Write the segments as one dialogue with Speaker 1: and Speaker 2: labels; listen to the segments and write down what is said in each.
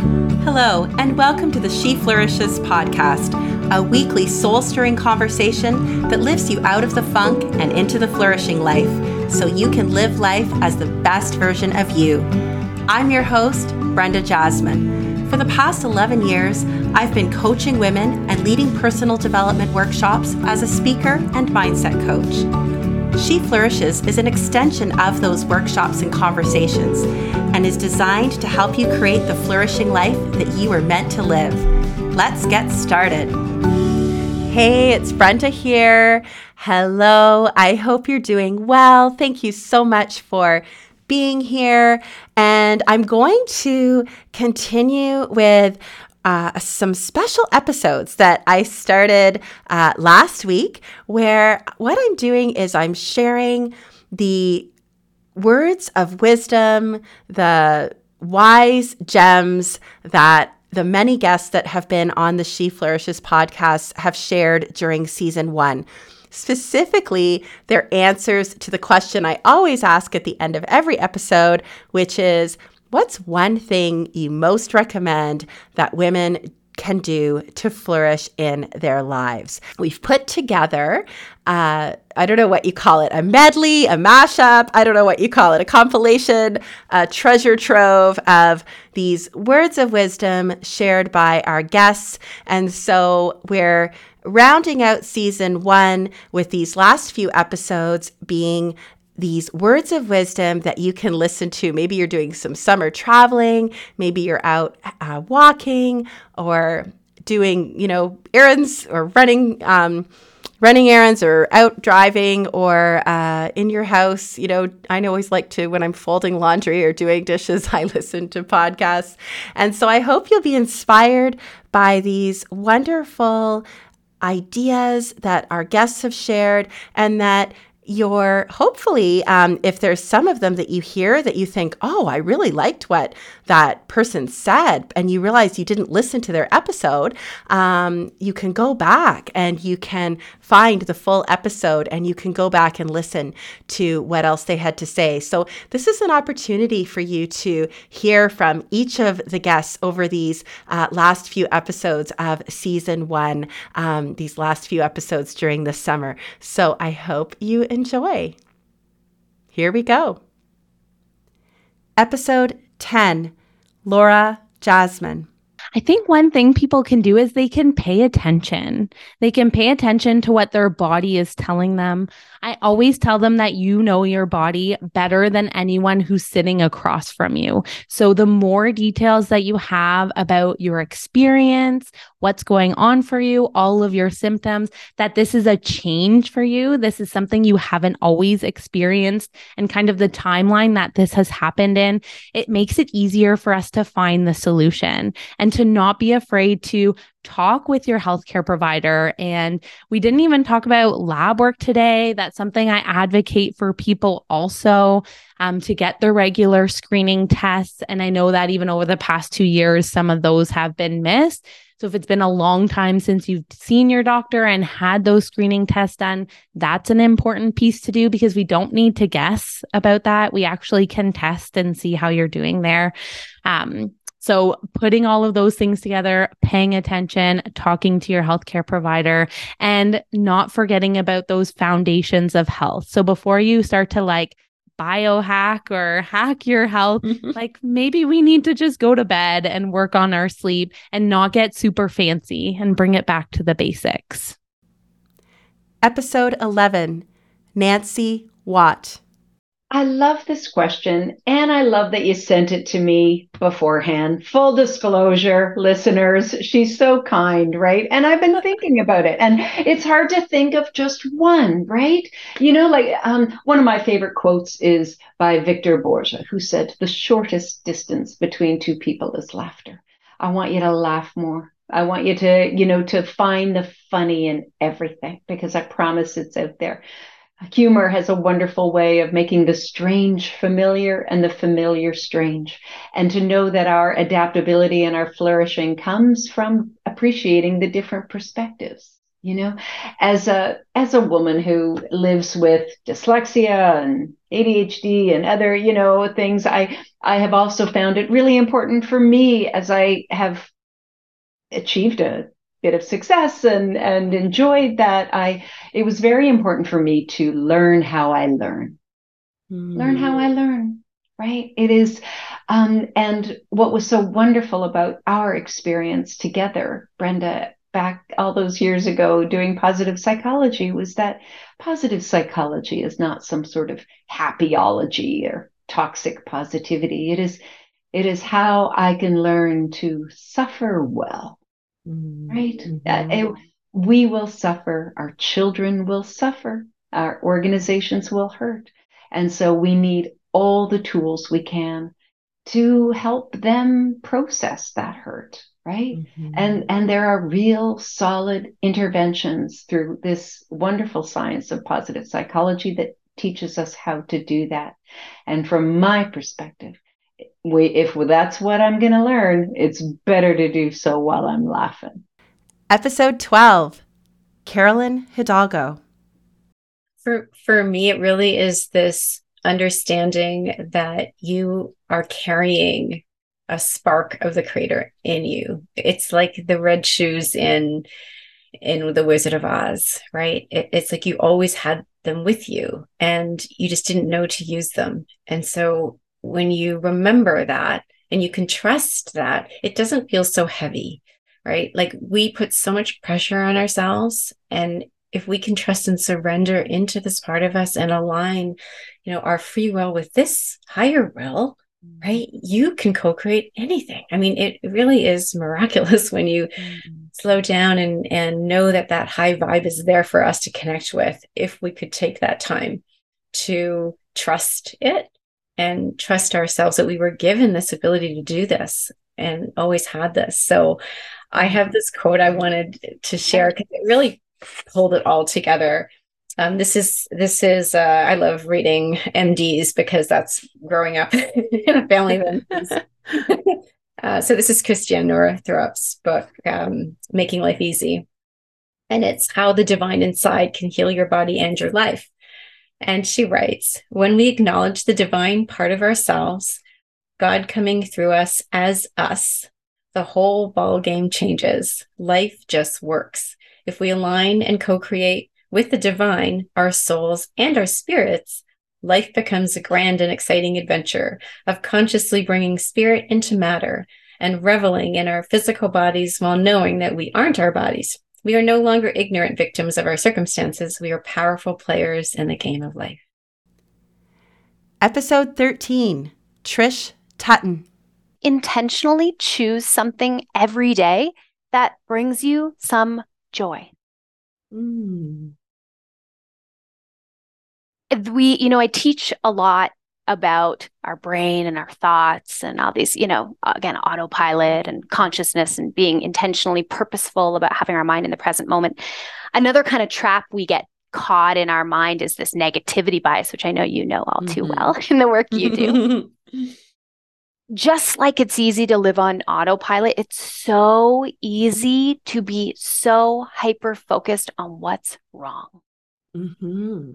Speaker 1: Hello, and welcome to the She Flourishes podcast, a weekly soul stirring conversation that lifts you out of the funk and into the flourishing life so you can live life as the best version of you. I'm your host, Brenda Jasmin. For the past 11 years, I've been coaching women and leading personal development workshops as a speaker and mindset coach. She Flourishes is an extension of those workshops and conversations and is designed to help you create the flourishing life that you are meant to live. Let's get started. Hey, it's Brenda here. Hello. I hope you're doing well. Thank you so much for being here. And I'm going to continue with uh, some special episodes that I started uh, last week, where what I'm doing is I'm sharing the words of wisdom, the wise gems that the many guests that have been on the She Flourishes podcast have shared during season one. Specifically, their answers to the question I always ask at the end of every episode, which is What's one thing you most recommend that women can do to flourish in their lives? We've put together, uh, I don't know what you call it, a medley, a mashup, I don't know what you call it, a compilation, a treasure trove of these words of wisdom shared by our guests. And so we're rounding out season one with these last few episodes being these words of wisdom that you can listen to. Maybe you're doing some summer traveling, maybe you're out uh, walking or doing, you know, errands or running. Um, running errands or out driving or uh, in your house. You know, I always like to, when I'm folding laundry or doing dishes, I listen to podcasts. And so I hope you'll be inspired by these wonderful ideas that our guests have shared and that you're hopefully, um, if there's some of them that you hear that you think, oh, I really liked what that person said, and you realize you didn't listen to their episode, um, you can go back and you can find the full episode and you can go back and listen to what else they had to say. So, this is an opportunity for you to hear from each of the guests over these uh, last few episodes of season one, um, these last few episodes during the summer. So, I hope you enjoy. Here we go. Episode 10 Laura Jasmin.
Speaker 2: I think one thing people can do is they can pay attention. They can pay attention to what their body is telling them. I always tell them that you know your body better than anyone who's sitting across from you. So the more details that you have about your experience, what's going on for you, all of your symptoms, that this is a change for you. This is something you haven't always experienced and kind of the timeline that this has happened in. It makes it easier for us to find the solution and to not be afraid to talk with your healthcare provider. And we didn't even talk about lab work today. That's something I advocate for people also um, to get their regular screening tests. And I know that even over the past two years, some of those have been missed. So if it's been a long time since you've seen your doctor and had those screening tests done, that's an important piece to do because we don't need to guess about that. We actually can test and see how you're doing there. Um, so, putting all of those things together, paying attention, talking to your healthcare provider, and not forgetting about those foundations of health. So, before you start to like biohack or hack your health, mm-hmm. like maybe we need to just go to bed and work on our sleep and not get super fancy and bring it back to the basics.
Speaker 1: Episode 11 Nancy Watt.
Speaker 3: I love this question, and I love that you sent it to me beforehand. Full disclosure, listeners, she's so kind, right? And I've been thinking about it, and it's hard to think of just one, right? You know, like um, one of my favorite quotes is by Victor Borge, who said, The shortest distance between two people is laughter. I want you to laugh more. I want you to, you know, to find the funny in everything because I promise it's out there humor has a wonderful way of making the strange familiar and the familiar strange. And to know that our adaptability and our flourishing comes from appreciating the different perspectives. You know, as a as a woman who lives with dyslexia and ADHD and other, you know, things. I I have also found it really important for me as I have achieved a bit of success and and enjoyed that. I it was very important for me to learn how I learn. Mm. Learn how I learn, right? It is um and what was so wonderful about our experience together, Brenda, back all those years ago doing positive psychology was that positive psychology is not some sort of happyology or toxic positivity. It is it is how I can learn to suffer well. Mm-hmm. Right? Mm-hmm. It, we will suffer, our children will suffer, our organizations will hurt. And so we need all the tools we can to help them process that hurt right mm-hmm. and and there are real solid interventions through this wonderful science of positive psychology that teaches us how to do that and from my perspective we if that's what i'm going to learn it's better to do so while i'm laughing
Speaker 1: episode 12 carolyn hidalgo
Speaker 4: for for me it really is this understanding that you are carrying a spark of the creator in you. It's like the red shoes in in the Wizard of Oz, right? It, it's like you always had them with you and you just didn't know to use them. And so when you remember that and you can trust that, it doesn't feel so heavy, right? Like we put so much pressure on ourselves and if we can trust and surrender into this part of us and align, you know, our free will with this higher will, right you can co-create anything i mean it really is miraculous when you mm-hmm. slow down and and know that that high vibe is there for us to connect with if we could take that time to trust it and trust ourselves that we were given this ability to do this and always had this. So i have this quote i wanted to share because it really pulled it all together. Um, this is this is uh, I love reading MDs because that's growing up in a family uh, so this is Christiane Northrup's book, um, "Making Life Easy," and it's how the divine inside can heal your body and your life. And she writes, "When we acknowledge the divine part of ourselves, God coming through us as us, the whole ball game changes. Life just works. If we align and co-create." With the divine, our souls, and our spirits, life becomes a grand and exciting adventure of consciously bringing spirit into matter and reveling in our physical bodies while knowing that we aren't our bodies. We are no longer ignorant victims of our circumstances. We are powerful players in the game of life.
Speaker 1: Episode 13 Trish Tutton.
Speaker 5: Intentionally choose something every day that brings you some joy. Mm we, you know, I teach a lot about our brain and our thoughts and all these, you know, again, autopilot and consciousness and being intentionally purposeful about having our mind in the present moment. Another kind of trap we get caught in our mind is this negativity bias, which I know you know all too mm-hmm. well in the work you do. Just like it's easy to live on autopilot, it's so easy to be so hyper focused on what's wrong. Mm-hmm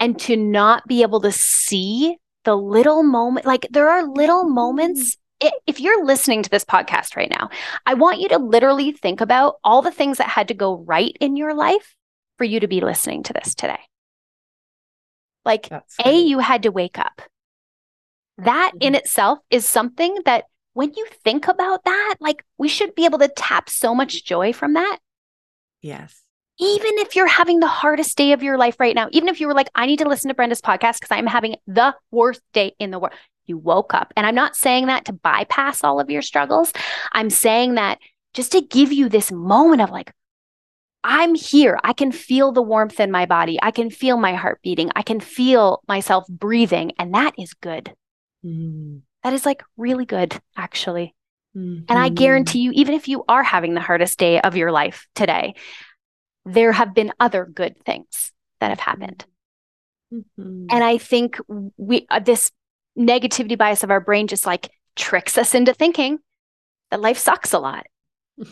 Speaker 5: and to not be able to see the little moment like there are little mm-hmm. moments. If you're listening to this podcast right now i want you to literally think about all the things that had to go right in your life for you to be listening to this today. Like a you had to wake up. That in mm-hmm. itself is something that when you think about that like we should be able to tap so much joy from that.
Speaker 1: Yes
Speaker 5: even if you're having the hardest day of your life right now, even if you were like, I need to listen to Brenda's podcast because I'm having the worst day in the world, you woke up. And I'm not saying that to bypass all of your struggles. I'm saying that just to give you this moment of like, I'm here. I can feel the warmth in my body. I can feel my heart beating. I can feel myself breathing. And that is good. Mm. That is like really good, actually. Mm-hmm. And I guarantee you, even if you are having the hardest day of your life today, there have been other good things that have happened. Mm-hmm. And I think we uh, this negativity bias of our brain just like tricks us into thinking that life sucks a lot.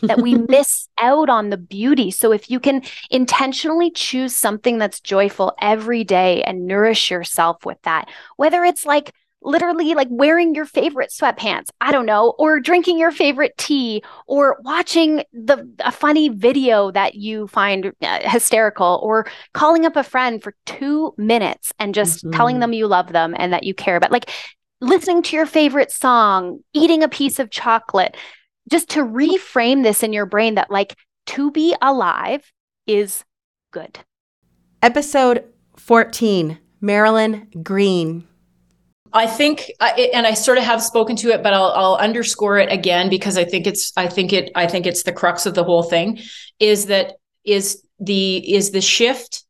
Speaker 5: that we miss out on the beauty. So if you can intentionally choose something that's joyful every day and nourish yourself with that, whether it's like literally like wearing your favorite sweatpants, I don't know, or drinking your favorite tea or watching the a funny video that you find uh, hysterical or calling up a friend for 2 minutes and just mm-hmm. telling them you love them and that you care about like listening to your favorite song, eating a piece of chocolate, just to reframe this in your brain that like to be alive is good.
Speaker 1: Episode 14 Marilyn Green.
Speaker 6: I think, and I sort of have spoken to it, but I'll, I'll underscore it again because I think it's, I think it, I think it's the crux of the whole thing, is that is the is the shift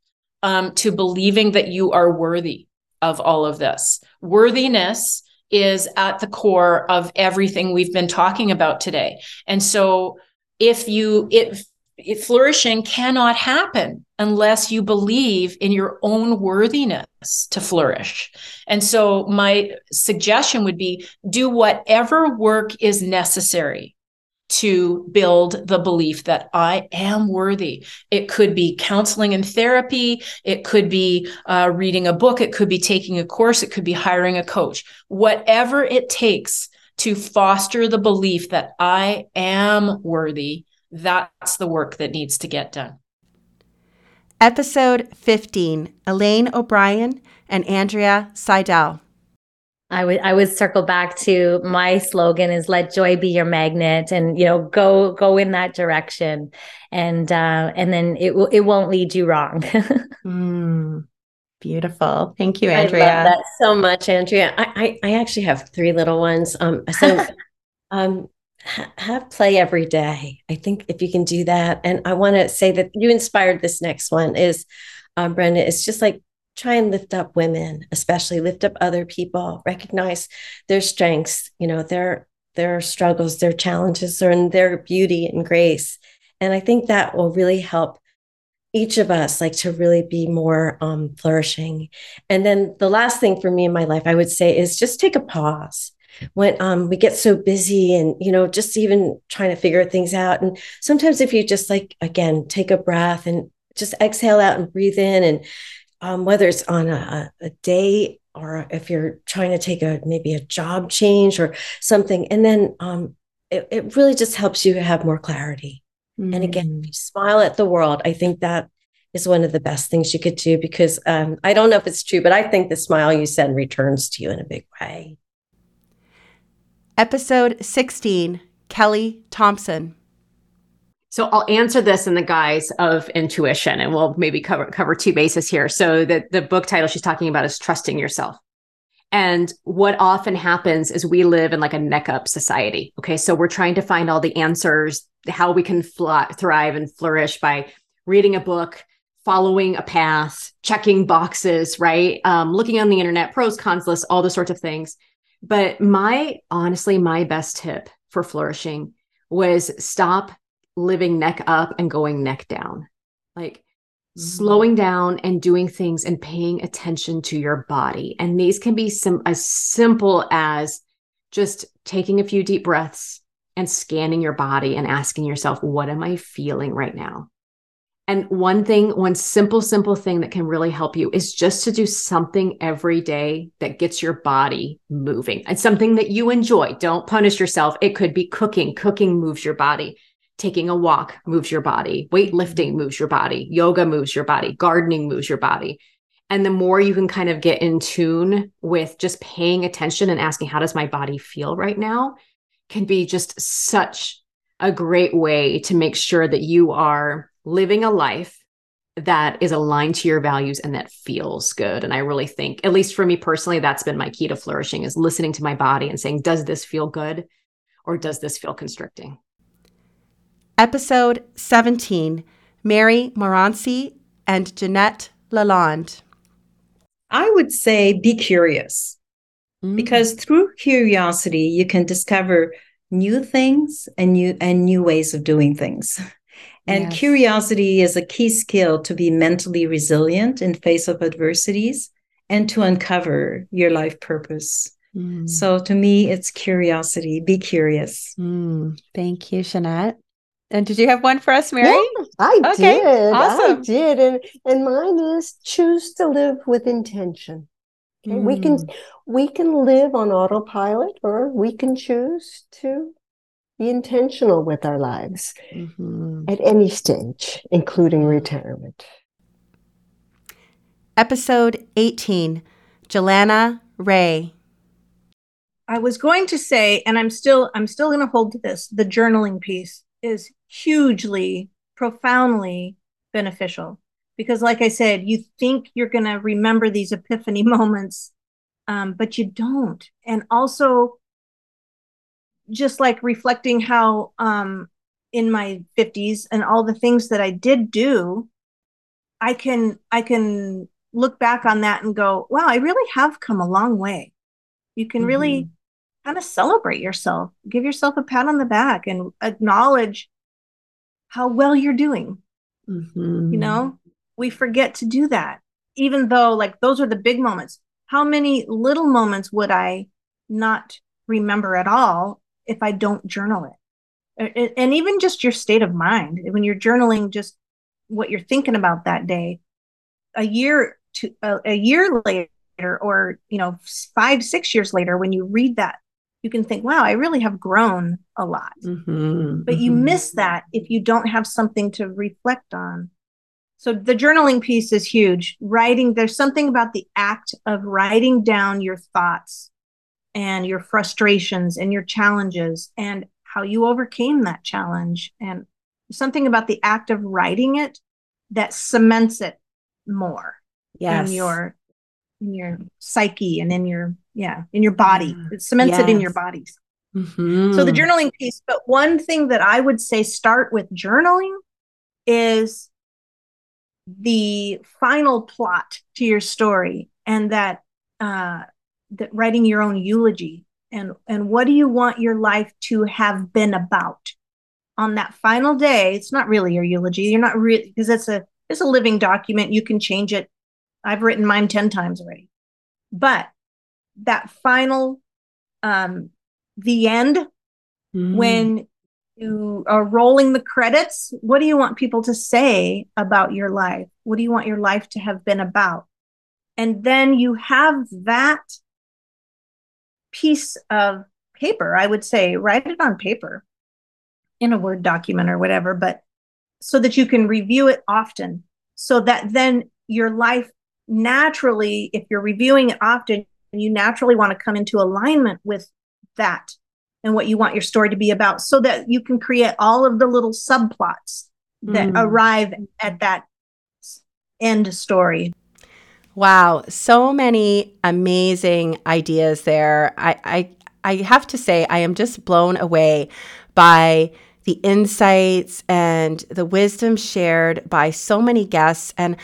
Speaker 6: um, to believing that you are worthy of all of this. Worthiness is at the core of everything we've been talking about today. And so if you if flourishing cannot happen unless you believe in your own worthiness to flourish. And so my suggestion would be do whatever work is necessary to build the belief that I am worthy. It could be counseling and therapy. It could be uh, reading a book. It could be taking a course. It could be hiring a coach. Whatever it takes to foster the belief that I am worthy, that's the work that needs to get done.
Speaker 1: Episode 15 Elaine O'Brien and Andrea Seydel.
Speaker 7: I would I would circle back to my slogan is let joy be your magnet and you know go go in that direction and uh and then it will it won't lead you wrong.
Speaker 1: mm, beautiful. Thank you, Andrea.
Speaker 8: I love that so much, Andrea. I I, I actually have three little ones. Um so um have play every day. I think if you can do that and I want to say that you inspired this next one is um Brenda it's just like try and lift up women especially lift up other people recognize their strengths you know their their struggles their challenges and their beauty and grace. And i think that will really help each of us like to really be more um, flourishing. And then the last thing for me in my life i would say is just take a pause when um, we get so busy and you know just even trying to figure things out. And sometimes if you just like again take a breath and just exhale out and breathe in. And um, whether it's on a, a day or if you're trying to take a maybe a job change or something. And then um, it, it really just helps you have more clarity. Mm. and again you smile at the world i think that is one of the best things you could do because um, i don't know if it's true but i think the smile you send returns to you in a big way
Speaker 1: episode 16 kelli thompson
Speaker 9: so I'll answer this in the guise of intuition and we'll maybe cover cover two bases here. So the the book title she's talking about is trusting yourself. And what often happens is we live in like a neck up society. Okay. So we're trying to find all the answers, how we can thrive and flourish by reading a book, following a path, checking boxes, right? Um, looking on the internet, pros, cons lists, all the sorts of things. But my, honestly, my best tip for flourishing was stop living neck up and going neck down. Like mm-hmm. slowing down and doing things and paying attention to your body. And these can be some as simple as just taking a few deep breaths and scanning your body and asking yourself, what am I feeling right now? And one thing, one simple, simple thing that can really help you is just to do something every day that gets your body moving. It's something that you enjoy. Don't punish yourself. It could be cooking. Cooking moves your body taking a walk moves your body, weightlifting moves your body, yoga moves your body, gardening moves your body. And the more you can kind of get in tune with just paying attention and asking, how does my body feel right now? Can be just such a great way to make sure that you are living a life that is aligned to your values and that feels good. And I really think, at least for me personally, that's been my key to flourishing is listening to my body and saying, does this feel good or does this feel constricting?
Speaker 1: Episode 17 Mary Morency and Jeannette Lalonde.
Speaker 10: I would say be curious mm. because through curiosity, you can discover new things and new and new ways of doing things. And yes. curiosity is a key skill to be mentally resilient in face of adversities and to uncover your life purpose. Mm. So to me, it's curiosity. Be curious.
Speaker 2: Mm. Thank you, Jeannette.
Speaker 1: And did you have one for us, Mary?
Speaker 8: Yeah, I
Speaker 1: Okay,
Speaker 8: did.
Speaker 1: awesome.
Speaker 8: I did. And and mine is choose to live with intention. Okay. We can
Speaker 1: Mm.
Speaker 8: we can live on autopilot or we can choose to be intentional with our lives
Speaker 1: Mhm.
Speaker 8: at any stage, including retirement.
Speaker 1: Episode 18 Jillana Raye.
Speaker 11: I was going to say, and I'm still I'm still going to hold to this. The journaling piece is hugely, profoundly beneficial because, like I said, you think you're going to remember these epiphany moments, um, but you don't. And also, just like reflecting how um, in my 50s and all the things that I did do, I can I can look back on that and go, wow, I really have come a long way. You can really kind of celebrate yourself, give yourself a pat on the back and acknowledge how well you're doing.
Speaker 1: Mhm.
Speaker 11: You know, we forget to do that, even though, like, those are the big moments. How many little moments would I not remember at all if I don't journal it? And even just your state of mind when you're journaling, just what you're thinking about that day, a year to a, a year later, or you know, five six years later, when you read that, you can think, "Wow, I really have grown a lot."
Speaker 1: Mhm.
Speaker 11: but you
Speaker 1: Mhm.
Speaker 11: miss that if you don't have something to reflect on. So the journaling piece is huge. Writing, there's something about the act of writing down your thoughts and your frustrations and your challenges and how you overcame that challenge and something about the act of writing it that cements it more
Speaker 1: Yes.
Speaker 11: in your in your psyche and in your yeah in your body it cements it in your
Speaker 1: Yes.
Speaker 11: bodies
Speaker 1: Mhm.
Speaker 11: so the journaling piece, but one thing that I would say start with journaling is the final plot to your story and that uh that writing your own eulogy and and what do you want your life to have been about on that final day it's not really your eulogy you're not really because it's a it's a living document you can change it i've written mine 10 times already but that final um the end
Speaker 1: Mhm.
Speaker 11: when you are rolling the credits, what do you want people to say about your life? What do you want your life to have been about? And then you have that piece of paper, I would say, write it on paper in a Word document or whatever, but so that you can review it often, so that then your life naturally, if you're reviewing it often, you naturally want to come into alignment with that and what you want your story to be about so that you can create all of the little subplots that
Speaker 1: Mm.
Speaker 11: arrive at that end story.
Speaker 1: Wow, so many amazing ideas there. I, I I have to say I am just blown away by the insights and the wisdom shared by so many guests and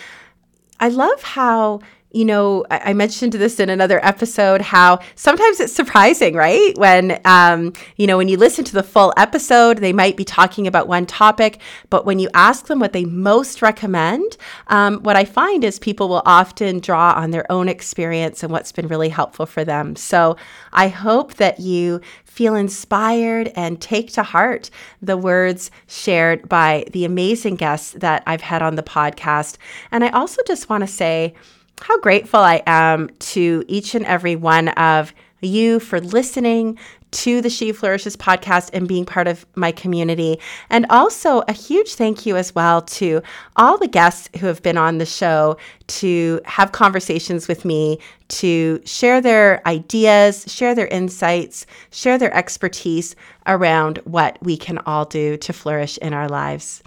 Speaker 1: I love how you know, I mentioned this in another episode how sometimes it's surprising, right? When, um, you know, when you listen to the full episode, they might be talking about one topic, but when you ask them what they most recommend, um, what I find is people will often draw on their own experience and what's been really helpful for them. So I hope that you feel inspired and take to heart the words shared by the amazing guests that I've had on the podcast. And I also just want to say, how grateful I am to each and every one of you for listening to the She Flourishes podcast and being part of my community. And also a huge thank you as well to all the guests who have been on the show to have conversations with me, to share their ideas, share their insights, share their expertise around what we can all do to flourish in our lives.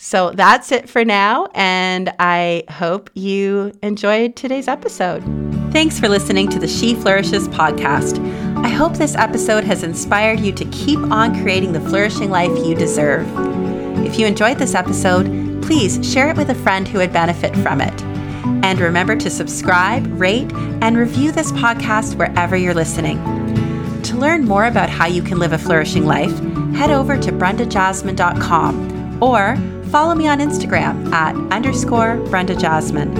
Speaker 1: So that's it for now, and I hope you enjoyed today's episode. Thanks for listening to the She Flourishes podcast. I hope this episode has inspired you to keep on creating the flourishing life you deserve. If you enjoyed this episode, please share it with a friend who would benefit from it. And remember to subscribe, rate, and review this podcast wherever you're listening. To learn more about how you can live a flourishing life, head over to brendajasmin.com or follow me on Instagram at underscore Brenda Jasmin.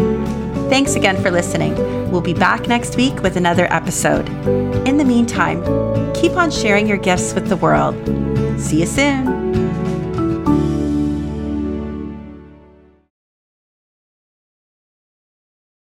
Speaker 1: Thanks again for listening. We'll be back next week with another episode. In the meantime, keep on sharing your gifts with the world. See you soon.